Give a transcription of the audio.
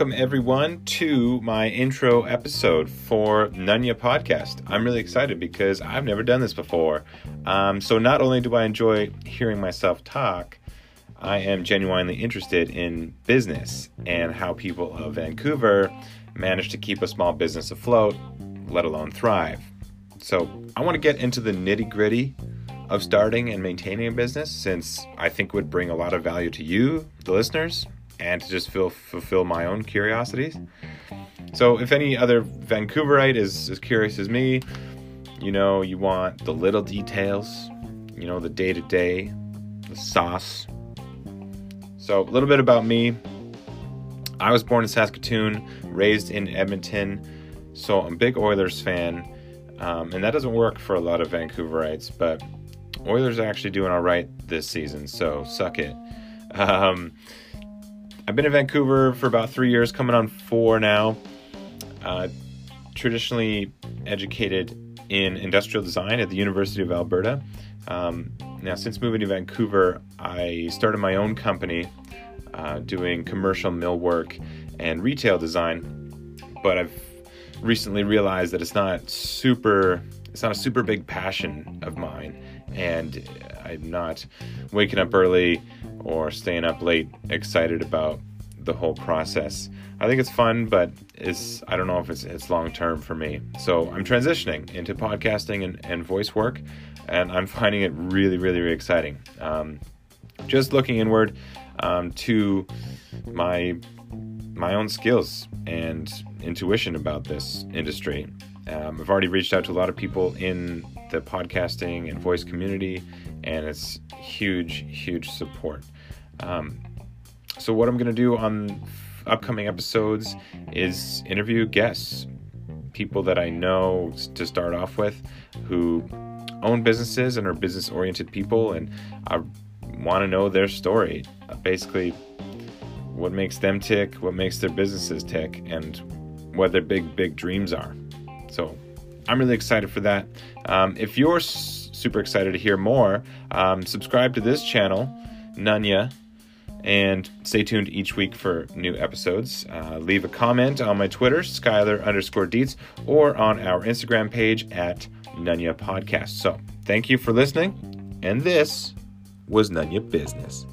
Welcome, everyone, to my intro episode for Nunya Podcast. I'm really excited because I've never done this before. Um, so, not only do I enjoy hearing myself talk, I am genuinely interested in business and how people of Vancouver manage to keep a small business afloat, let alone thrive. So, I want to get into the nitty gritty of starting and maintaining a business since I think would bring a lot of value to you, the listeners, and to just feel, fulfill my own curiosities. So, if any other Vancouverite is as curious as me, you know, you want the little details, you know, the day to day, the sauce. So, a little bit about me. I was born in Saskatoon, raised in Edmonton, so I'm a big Oilers fan. Um, and that doesn't work for a lot of Vancouverites, but Oilers are actually doing all right this season, so suck it. Um, I've been in Vancouver for about three years, coming on four now. Uh, traditionally educated in industrial design at the University of Alberta. Um, now, since moving to Vancouver, I started my own company uh, doing commercial millwork and retail design. But I've recently realized that it's not super, it's not a super big passion of mine, and I'm not waking up early or staying up late excited about the whole process. I think it's fun, but it's I don't know if it's it's long term for me. So I'm transitioning into podcasting and, and voice work, and I'm finding it really, really, really exciting. Um, just looking inward um, to my my own skills and intuition about this industry. Um, I've already reached out to a lot of people in the podcasting and voice community, and it's huge, huge support. Um, so, what I'm going to do on upcoming episodes is interview guests, people that I know to start off with who own businesses and are business oriented people, and I want to know their story. Uh, basically, what makes them tick, what makes their businesses tick, and what their big, big dreams are. So, I'm really excited for that. Um, if you're s- super excited to hear more, um, subscribe to this channel, Nunya and stay tuned each week for new episodes. Uh, leave a comment on my Twitter, Skylar underscore Dietz, or on our Instagram page at Nunya Podcast. So thank you for listening, and this was Nunya Business.